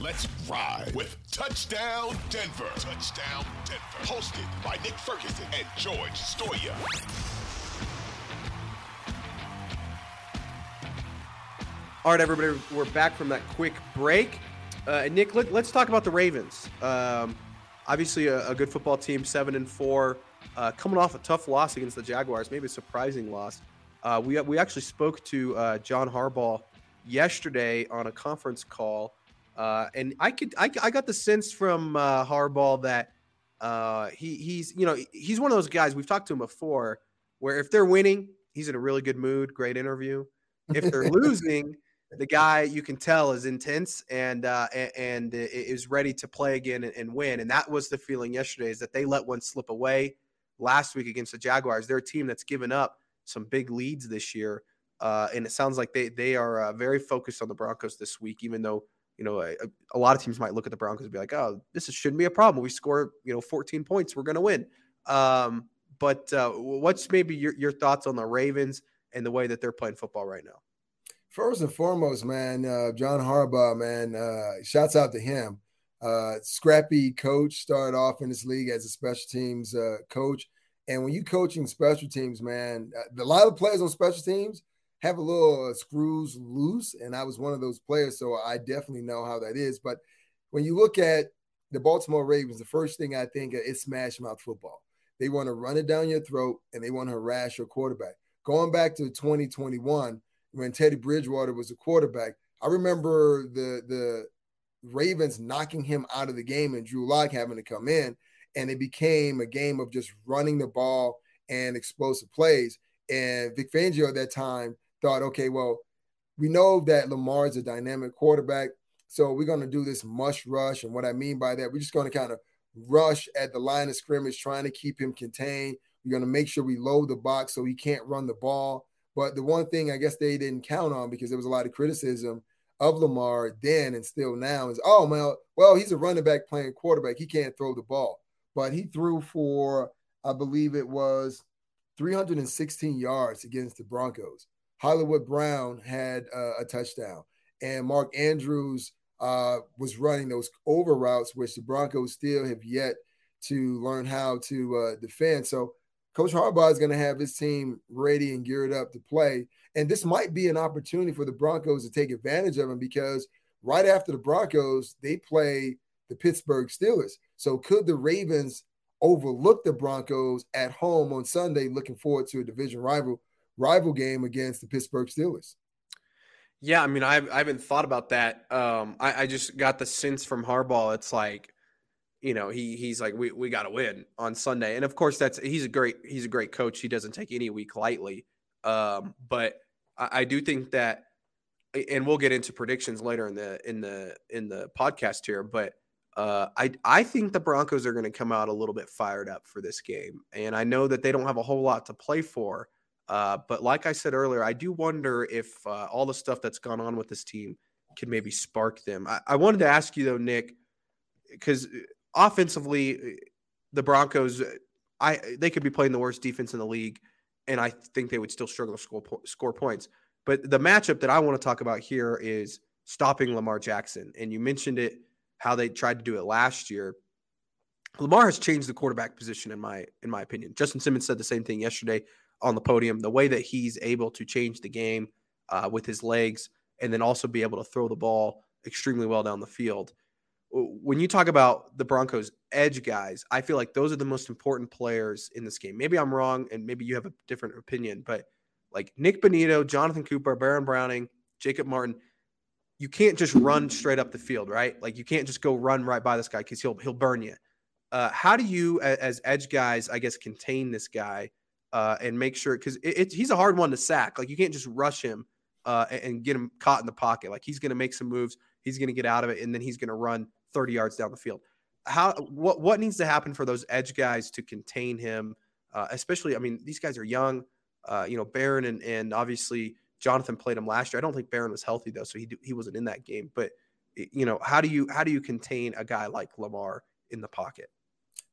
Let's ride with Touchdown Denver. Touchdown Denver. Hosted by Nick Ferguson and George Stoia. All right, everybody, we're back from that quick break. Uh, Nick, let, us talk about the Ravens. Um, obviously, a, a, good football team, seven and four, uh, coming off a tough loss against the Jaguars, maybe a surprising loss. Uh, we we actually spoke to uh, John Harbaugh yesterday on a conference call uh, and I could I, I got the sense from uh, Harbaugh that uh, he he's you know he's one of those guys we've talked to him before where if they're winning he's in a really good mood, great interview. If they're losing, the guy you can tell is intense and uh, and, is ready to play again and, and win. And that was the feeling yesterday is that they let one slip away last week against the Jaguars. They're a team that's given up some big leads this year. Uh, and it sounds like they they are uh, very focused on the Broncos this week, even though you know, a, a, lot of teams might look at the Broncos and be like, "Oh, this is, shouldn't be a problem. We score, you know, 14 points, we're going to win." Um, but uh, what's maybe your, your thoughts on the Ravens and the way that they're playing football right now? First and foremost, man, uh, John Harbaugh, man, uh, shouts out to him. Uh, scrappy coach, started off in this league as a special teams uh, coach. And when you coaching special teams, man, uh, a lot of the players on special teams have a little uh, screws loose, and I was one of those players, so I definitely know how that is. But when you look at the Baltimore Ravens, the first thing I think is smash mouth football. They want to run it down your throat and they want to harass your quarterback. Going back to 2021, when Teddy Bridgewater was a quarterback, I remember the the Ravens knocking him out of the game and Drew Lock having to come in, and it became a game of just running the ball and explosive plays. And Vic Fangio at that time thought, okay, well, we know that Lamar is a dynamic quarterback. So we're going to do this mush rush. And what I mean by that, we're just going to kind of rush at the line of scrimmage, trying to keep him contained. We're going to make sure we load the box so he can't run the ball. But the one thing I guess they didn't count on because there was a lot of criticism of Lamar then and still now is, oh, well, well, he's a running back playing quarterback. He can't throw the ball. But he threw for, I believe it was 316 yards against the Broncos. Hollywood Brown had uh, a touchdown, and Mark Andrews uh, was running those over routes, which the Broncos still have yet to learn how to uh, defend. So, Coach Harbaugh is going to have his team ready and geared up to play. And this might be an opportunity for the Broncos to take advantage of him because right after the Broncos, they play the Pittsburgh Steelers. So, could the Ravens overlook the Broncos at home on Sunday, looking forward to a division rival rival game against the Pittsburgh Steelers. Yeah, I mean, I, I haven't thought about that. Um, I, I just got the sense from Harbaugh. It's like, you know, he he's like, we, we got to win on Sunday, and of course, that's he's a great he's a great coach. He doesn't take any week lightly. Um, but I, I do think that, and we'll get into predictions later in the in the in the podcast here. But uh, I I think the Broncos are going to come out a little bit fired up for this game, and I know that they don't have a whole lot to play for. Uh, but like I said earlier, I do wonder if uh, all the stuff that's gone on with this team can maybe spark them. I, I wanted to ask you though, Nick, because uh, offensively, uh, the Broncos, I they could be playing the worst defense in the league, and I think they would still struggle to score score points. But the matchup that I want to talk about here is stopping Lamar Jackson, and you mentioned it how they tried to do it last year. Lamar has changed the quarterback position in my in my opinion. Justin Simmons said the same thing yesterday on the podium, the way that he's able to change the game uh, with his legs and then also be able to throw the ball extremely well down the field. When you talk about the Broncos edge guys, I feel like those are the most important players in this game. Maybe I'm wrong and maybe you have a different opinion, but like Nick Bonitto, Jonathan Cooper, Baron Browning, Jacob Martin, you can't just run straight up the field, right? Like you can't just go run right by this guy because he'll he'll burn you. Uh, how do you, as edge guys, I guess, contain this guy uh, and make sure because it, he's a hard one to sack. Like you can't just rush him uh, and, and, get him caught in the pocket. Like he's going to make some moves. He's going to get out of it, and then he's going to run 30 yards down the field. How what what needs to happen for those edge guys to contain him? Uh, especially, I mean, these guys are young. Uh, you know, Baron and and obviously Jonathan played him last year. I don't think Baron was healthy though, so he he wasn't in that game. But you know, how do you how do you contain a guy like Lamar in the pocket?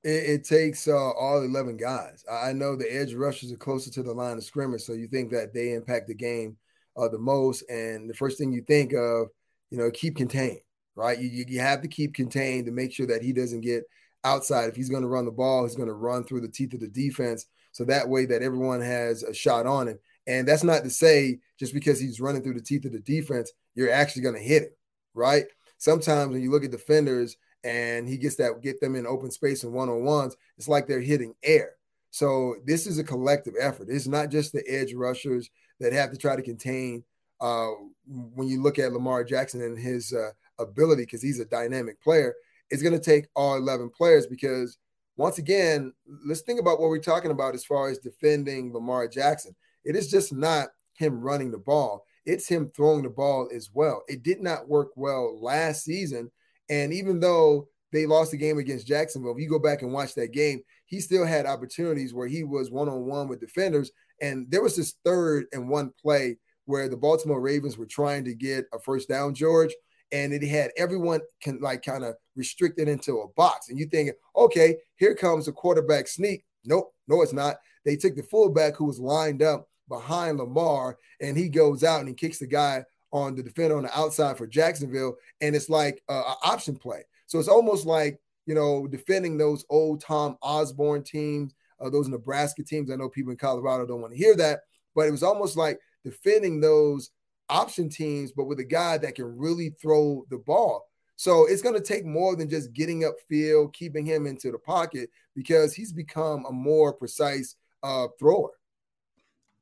It, takes uh, all eleven guys. I know the edge rushers are closer to the line of scrimmage, so you think that they impact the game uh, the most. And the first thing you think of, you know, keep contained, right? You you have to keep contained to make sure that he doesn't get outside. If he's going to run the ball, he's going to run through the teeth of the defense. So that way that everyone has a shot on it. And that's not to say just because he's running through the teeth of the defense, you're actually going to hit him, right? Sometimes when you look at defenders and he gets that get them in open space and one on ones, it's like they're hitting air. So this is a collective effort. It's not just the edge rushers that have to try to contain. Uh, when you look at Lamar Jackson and his uh, ability, because he's a dynamic player, it's going to take all 11 players. Because once again, let's think about what we're talking about as far as defending Lamar Jackson. It is just not him running the ball, it's him throwing the ball as well. It did not work well last season. And even though they lost the game against Jacksonville, if you go back and watch that game, he still had opportunities where he was one on one with defenders. And there was this third and one play where the Baltimore Ravens were trying to get a first down, George, and it had everyone can like kind of restricted into a box. And you thinking, okay, here comes a quarterback sneak. Nope, no, it's not. They took the fullback who was lined up behind Lamar, and he goes out and he kicks the guy on the defender on the outside for Jacksonville, and it's like an option play. So it's almost like you know defending those old Tom Osborne teams, uh, those Nebraska teams. I know people in Colorado don't want to hear that, but it was almost like defending those option teams, but with a guy that can really throw the ball. So it's going to take more than just getting up field, keeping him into the pocket, because he's become a more precise uh, thrower.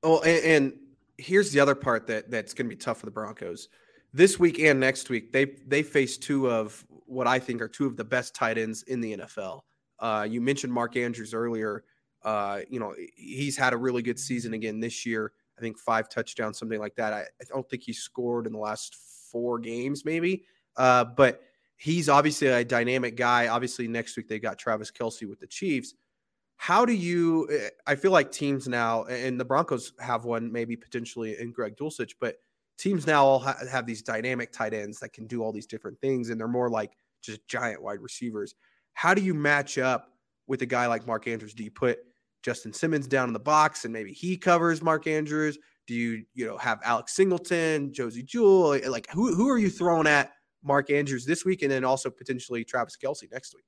Oh, and, and here's the other part that that's going to be tough for the Broncos this week and next week. They they face two of what I think are two of the best tight ends in the NFL. Uh, you mentioned Mark Andrews earlier. Uh, you know he's had a really good season again this year. I think five touchdowns, something like that. I, I don't think he scored in the last four games, maybe. Uh, but he's obviously a dynamic guy. Obviously, next week they got Travis Kelce with the Chiefs. How do you? Eh, I feel like teams now, and the Broncos have one maybe potentially in Greg Dulcich, but teams now all ha- have these dynamic tight ends that can do all these different things, and they're more like just giant wide receivers. How do you match up with a guy like Mark Andrews? Do you put Justin Simmons down in the box and maybe he covers Mark Andrews? Do you, you know, have Alex Singleton, Josey Jewell? Like who who are you throwing at Mark Andrews this week and then also potentially Travis Kelce next week?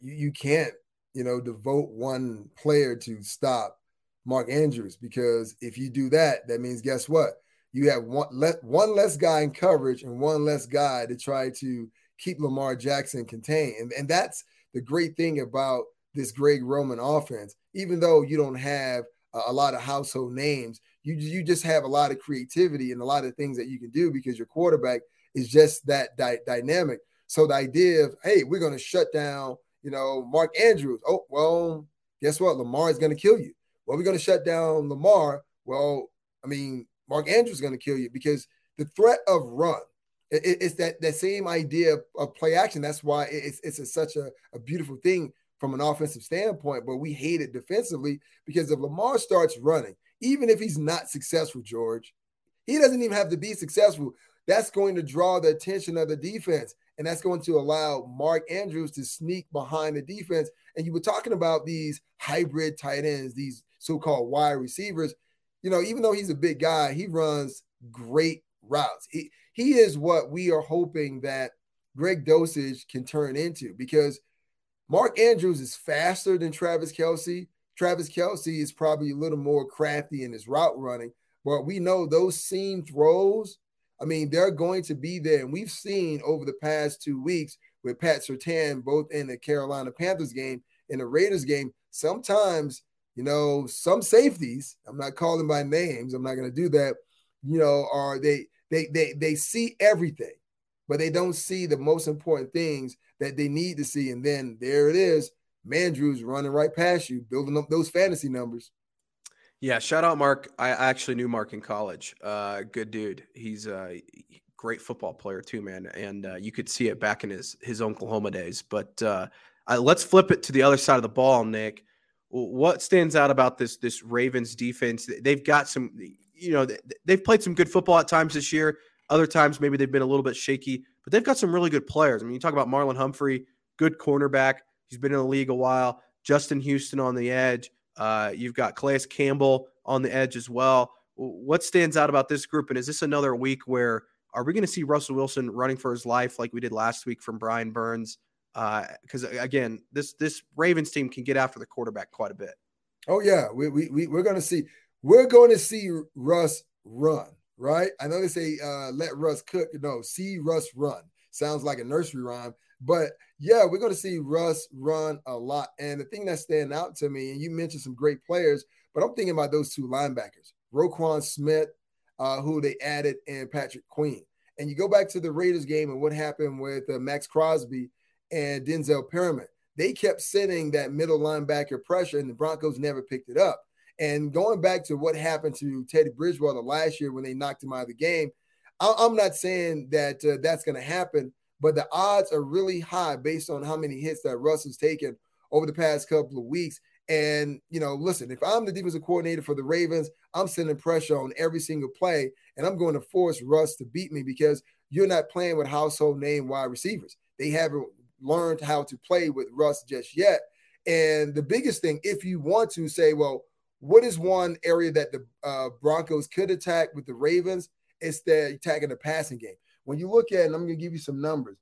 You can't you know, devote one player to stop Mark Andrews because if you do that, that means guess what? You have one less one less guy in coverage and one less guy to try to keep Lamar Jackson contained. And, and that's the great thing about this Greg Roman offense. Even though you don't have a, a lot of household names, you you just have a lot of creativity and a lot of things that you can do because your quarterback is just that di- dynamic. So the idea of hey, we're going to shut down you know, Mark Andrews. Oh, well, guess what? Lamar is going to kill you. Well, we're going to shut down Lamar. Well, I mean, Mark Andrews is going to kill you because the threat of run, it, it's that, that same idea of, play action. That's why it's, it's a, such a, a beautiful thing from an offensive standpoint, but we hate it defensively because if Lamar starts running, even if he's not successful, George, he doesn't even have to be successful. That's going to draw the attention of the defense and that's going to allow Mark Andrews to sneak behind the defense. And you were talking about these hybrid tight ends, these so-called wide receivers. You know, even though he's a big guy, he runs great routes. He he is what we are hoping that Greg Dulcich can turn into because Mark Andrews is faster than Travis Kelce. Travis Kelce is probably a little more crafty in his route running, but we know those seam throws I mean, they're going to be there. And we've seen over the past two weeks with Pat Surtain, both in the Carolina Panthers game and the Raiders game, sometimes, you know, some safeties, I'm not calling by names, I'm not going to do that, you know, are they they they they see everything, but they don't see the most important things that they need to see. And then there it is, Mandrews running right past you, building up those fantasy numbers. Yeah, shout out Mark. I actually knew Mark in college. Uh, good dude. He's a great football player too, man, and uh, you could see it back in his his Oklahoma days. But uh, let's flip it to the other side of the ball, Nick. What stands out about this this Ravens defense? They've got some, you know, they've played some good football at times this year. Other times, maybe they've been a little bit shaky, but they've got some really good players. I mean, you talk about Marlon Humphrey, good cornerback. He's been in the league a while. Justin Houston on the edge. Uh, you've got Calais Campbell on the edge as well. What stands out about this group? And is this another week where are we going to see Russell Wilson running for his life like we did last week from Brian Burns? Because uh, again, this this Ravens team can get after the quarterback quite a bit. Oh yeah, we we, we we're going to see we're going to see Russ run right. I know they say uh, let Russ cook. No, see Russ run. Sounds like a nursery rhyme, but yeah, we're going to see Russ run a lot. And the thing that's standing out to me, and you mentioned some great players, but I'm thinking about those two linebackers, Roquan Smith, uh, who they added, and Patrick Queen. And you go back to the Raiders game and what happened with uh, Maxx Crosby and Denzel Perryman. They kept sitting that middle linebacker pressure, and the Broncos never picked it up. And going back to what happened to Teddy Bridgewater last year when they knocked him out of the game, I'm not saying that uh, that's going to happen, but the odds are really high based on how many hits that Russ has taken over the past couple of weeks. And, you know, listen, if I'm the defensive coordinator for the Ravens, I'm sending pressure on every single play, and I'm going to force Russ to beat me because you're not playing with household name wide receivers. They haven't learned how to play with Russ just yet. And the biggest thing, if you want to say, well, what is one area that the uh, Broncos could attack with the Ravens? It's the attacking the passing game. When you look at, and I'm going to give you some numbers.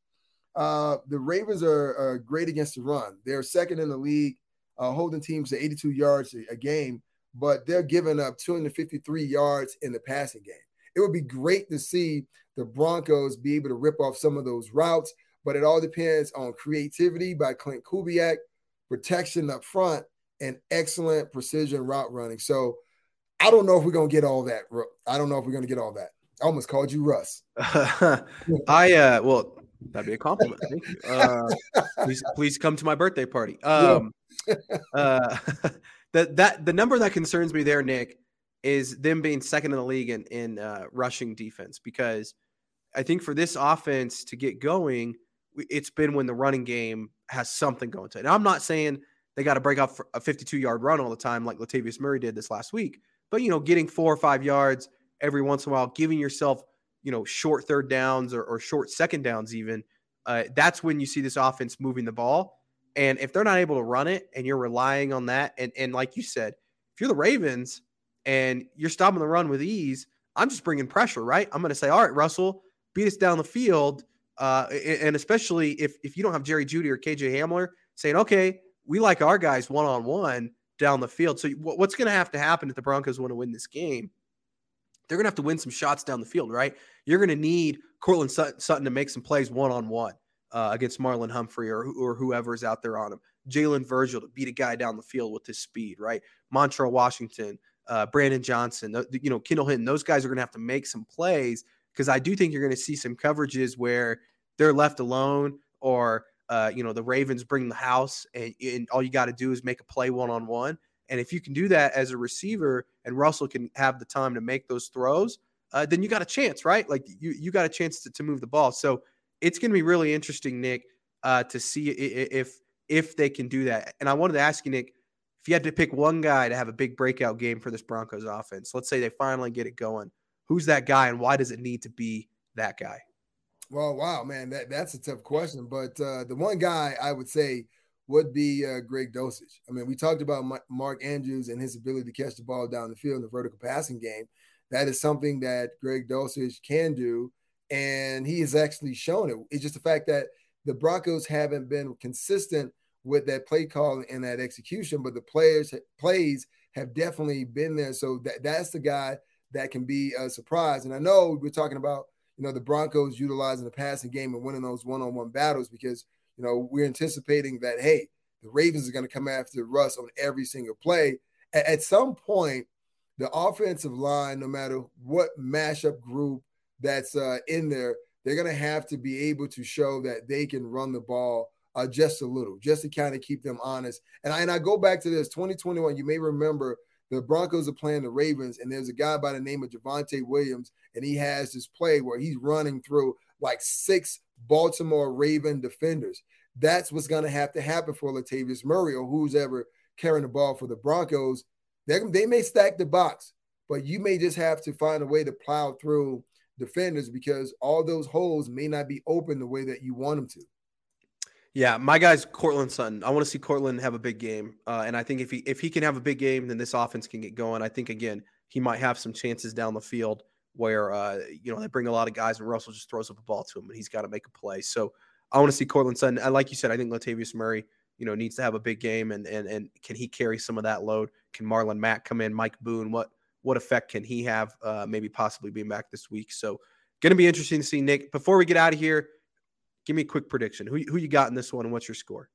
Uh, the Ravens are, are, great against the run. They're second in the league, uh, holding teams to 82 yards a, a game, but they're giving up 253 yards in the passing game. It would be great to see the Broncos be able to rip off some of those routes, but it all depends on creativity by Klint Kubiak, protection up front, and excellent precision route running. So I don't know if we're going to get all that. I don't know if we're going to get all that. I almost called you Russ. I uh well that'd be a compliment. Thank you. Uh, please please come to my birthday party. Um uh that that the number that concerns me there, Nick, is them being second in the league in, in uh, rushing defense because I think for this offense to get going, it's been when the running game has something going to it. And I'm not saying they got to break off a 52 yard run all the time like Latavius Murray did this last week, but you know, getting four or five yards every once in a while, giving yourself, you know, short third downs or, or short second downs, even. Uh, that's when you see this offense moving the ball. And if they're not able to run it and you're relying on that, and, and like you said, if you're the Ravens and you're stopping the run with ease, I'm just bringing pressure, right? I'm going to say, all right, Russell, beat us down the field. Uh, and especially if, if you don't have Jerry Jeudy or KJ Hamler saying, okay, we like our guys one on one down the field. So what's going to have to happen if the Broncos want to win this game they're going to have to win some shots down the field, right? You're going to need Courtland Sutton to make some plays one on one against Marlon Humphrey or, or whoever's out there on him. Jalen Virgil to beat a guy down the field with his speed, right? Montrell Washington, uh, Brandon Johnson, you know, Kendall Hinton, those guys are going to have to make some plays because I do think you're going to see some coverages where they're left alone or, uh, you know, the Ravens bring the house and, and all you got to do is make a play one on one. And if you can do that as a receiver and Russell can have the time to make those throws, uh, then you got a chance, right? Like you, you got a chance to, to move the ball. So it's going to be really interesting, Nick, uh, to see if if they can do that. And I wanted to ask you, Nick, if you had to pick one guy to have a big breakout game for this Broncos offense, let's say they finally get it going, who's that guy, and why does it need to be that guy? Well, wow, man, that, that's a tough question. But uh, the one guy I would say would be uh, Greg Dulcich. I mean, we talked about Mark Andrews and his ability to catch the ball down the field in the vertical passing game. That is something that Greg Dulcich can do, and he has actually shown it. It's just the fact that the Broncos haven't been consistent with that play call and that execution, but the players plays have definitely been there. So that, that's the guy that can be a surprise. And I know we're talking about you know the Broncos utilizing the passing game and winning those one-on-one battles because you know, we're anticipating that, hey, the Ravens are going to come after Russ on every single play. At, at some point, the offensive line, no matter what mashup group that's uh, in there, they're going to have to be able to show that they can run the ball uh, just a little, just to kind of keep them honest. And I, and I go back to this 2021. You may remember the Broncos are playing the Ravens, and there's a guy by the name of Javonte Williams, and he has this play where he's running through like six Baltimore Raven defenders. That's what's going to have to happen for Latavius Murray or who's ever carrying the ball for the Broncos. They, they may stack the box, but you may just have to find a way to plow through defenders because all those holes may not be open the way that you want them to. Yeah, my guy's Courtland Sutton. I want to see Courtland have a big game, uh, and I think if he if he can have a big game, then this offense can get going. I think again he might have some chances down the field where uh, you know they bring a lot of guys and Russell just throws up a ball to him and he's got to make a play. So I want to see Courtland Sutton. And like you said, I think Latavius Murray, you know, needs to have a big game and and and can he carry some of that load? Can Marlon Mack come in? Mike Boone, what what effect can he have? Uh, maybe possibly being back this week. So going to be interesting to see Nick. Before we get out of here Give me a quick prediction. Who who you got in this one, and what's your score?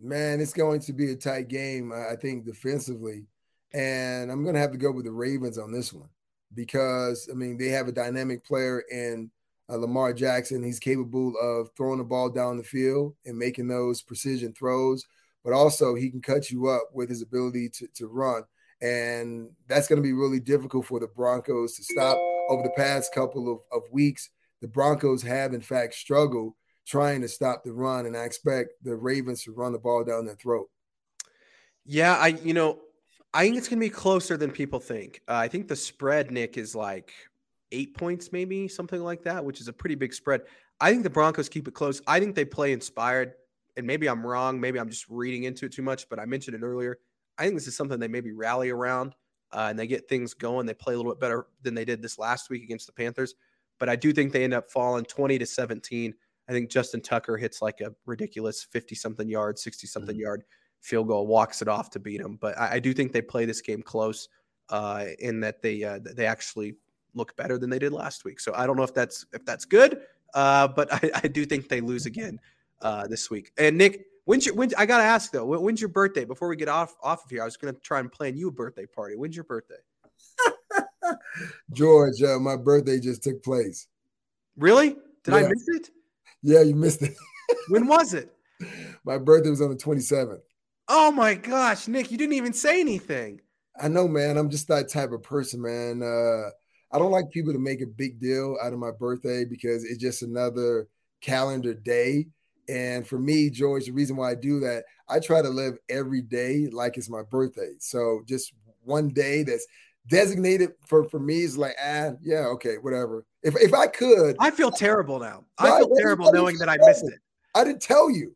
Man, it's going to be a tight game. I think defensively, and I'm going to have to go with the Ravens on this one because I mean they have a dynamic player in uh, Lamar Jackson. He's capable of throwing the ball down the field and making those precision throws, but also he can cut you up with his ability to, to run. And that's going to be really difficult for the Broncos to stop over the past couple of, of weeks. The Broncos have, in fact, struggled trying to stop the run, and I expect the Ravens to run the ball down their throat. Yeah, I you know I think it's going to be closer than people think. Uh, I think the spread, Nick, is like eight points, maybe something like that, which is a pretty big spread. I think the Broncos keep it close. I think they play inspired, and maybe I'm wrong. Maybe I'm just reading into it too much, but I mentioned it earlier. I think this is something they maybe rally around uh, and they get things going. They play a little bit better than they did this last week against the Panthers, but I do think they end up falling 20 to 17. I think Justin Tucker hits like a ridiculous 50 something yard, 60 something mm-hmm. yard field goal, walks it off to beat them. But I, I do think they play this game close uh, in that they uh, they actually look better than they did last week. So I don't know if that's if that's good, uh, but I, I, do think they lose again uh, this week. And Nick, when's your when I gotta ask though, when's your birthday? Before we get off off of here, I was gonna try and plan you a birthday party. When's your birthday? George, uh, my birthday just took place. Really? Did yeah. I miss it? Yeah, you missed it. when was it? My birthday was on the 27th. Oh my gosh, Nick, you didn't even say anything. I know, man. I'm just that type of person, man. Uh, I don't like people to make a big deal out of my birthday because it's just another calendar day. And for me, George, the reason why I do that, I try to live every day like it's my birthday. So just one day that's designated for for me is like, ah, yeah, okay, whatever. If if I could, I feel terrible now. I feel terrible knowing that I missed it. I didn't tell you.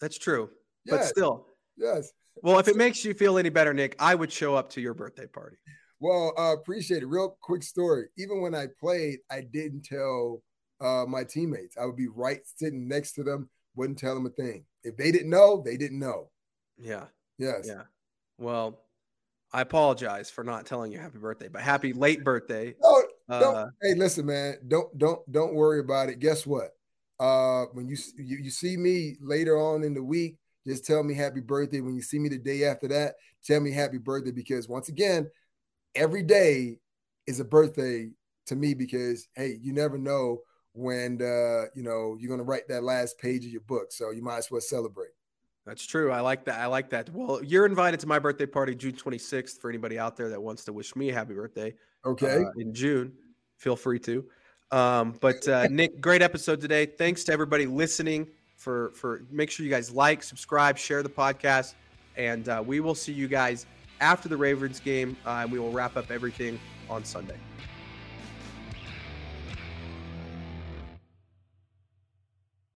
That's true, yes. but still, yes. Well, if it makes you feel any better, Nick, I would show up to your birthday party. Well, uh, appreciate it. Real quick story. Even when I played, I didn't tell uh, my teammates. I would be right sitting next to them, wouldn't tell them a thing. If they didn't know, they didn't know. Yeah. Yes. Yeah. Well, I apologize for not telling you happy birthday, but happy late birthday. No, uh, hey, listen, man. Don't don't don't worry about it. Guess what? Uh, when you, you you see me later on in the week, just tell me happy birthday. When you see me the day after that, tell me happy birthday because once again, every day is a birthday to me because hey, you never know when uh, you know you're gonna write that last page of your book, so you might as well celebrate. That's true. I like that. I like that. Well, you're invited to my birthday party June 26th for anybody out there that wants to wish me a happy birthday. Okay. Uh, in June, feel free to. Um, but uh, Nick, great episode today. Thanks to everybody listening for for make sure you guys like, subscribe, share the podcast, and uh, we will see you guys after the Ravens game, uh, and we will wrap up everything on Sunday.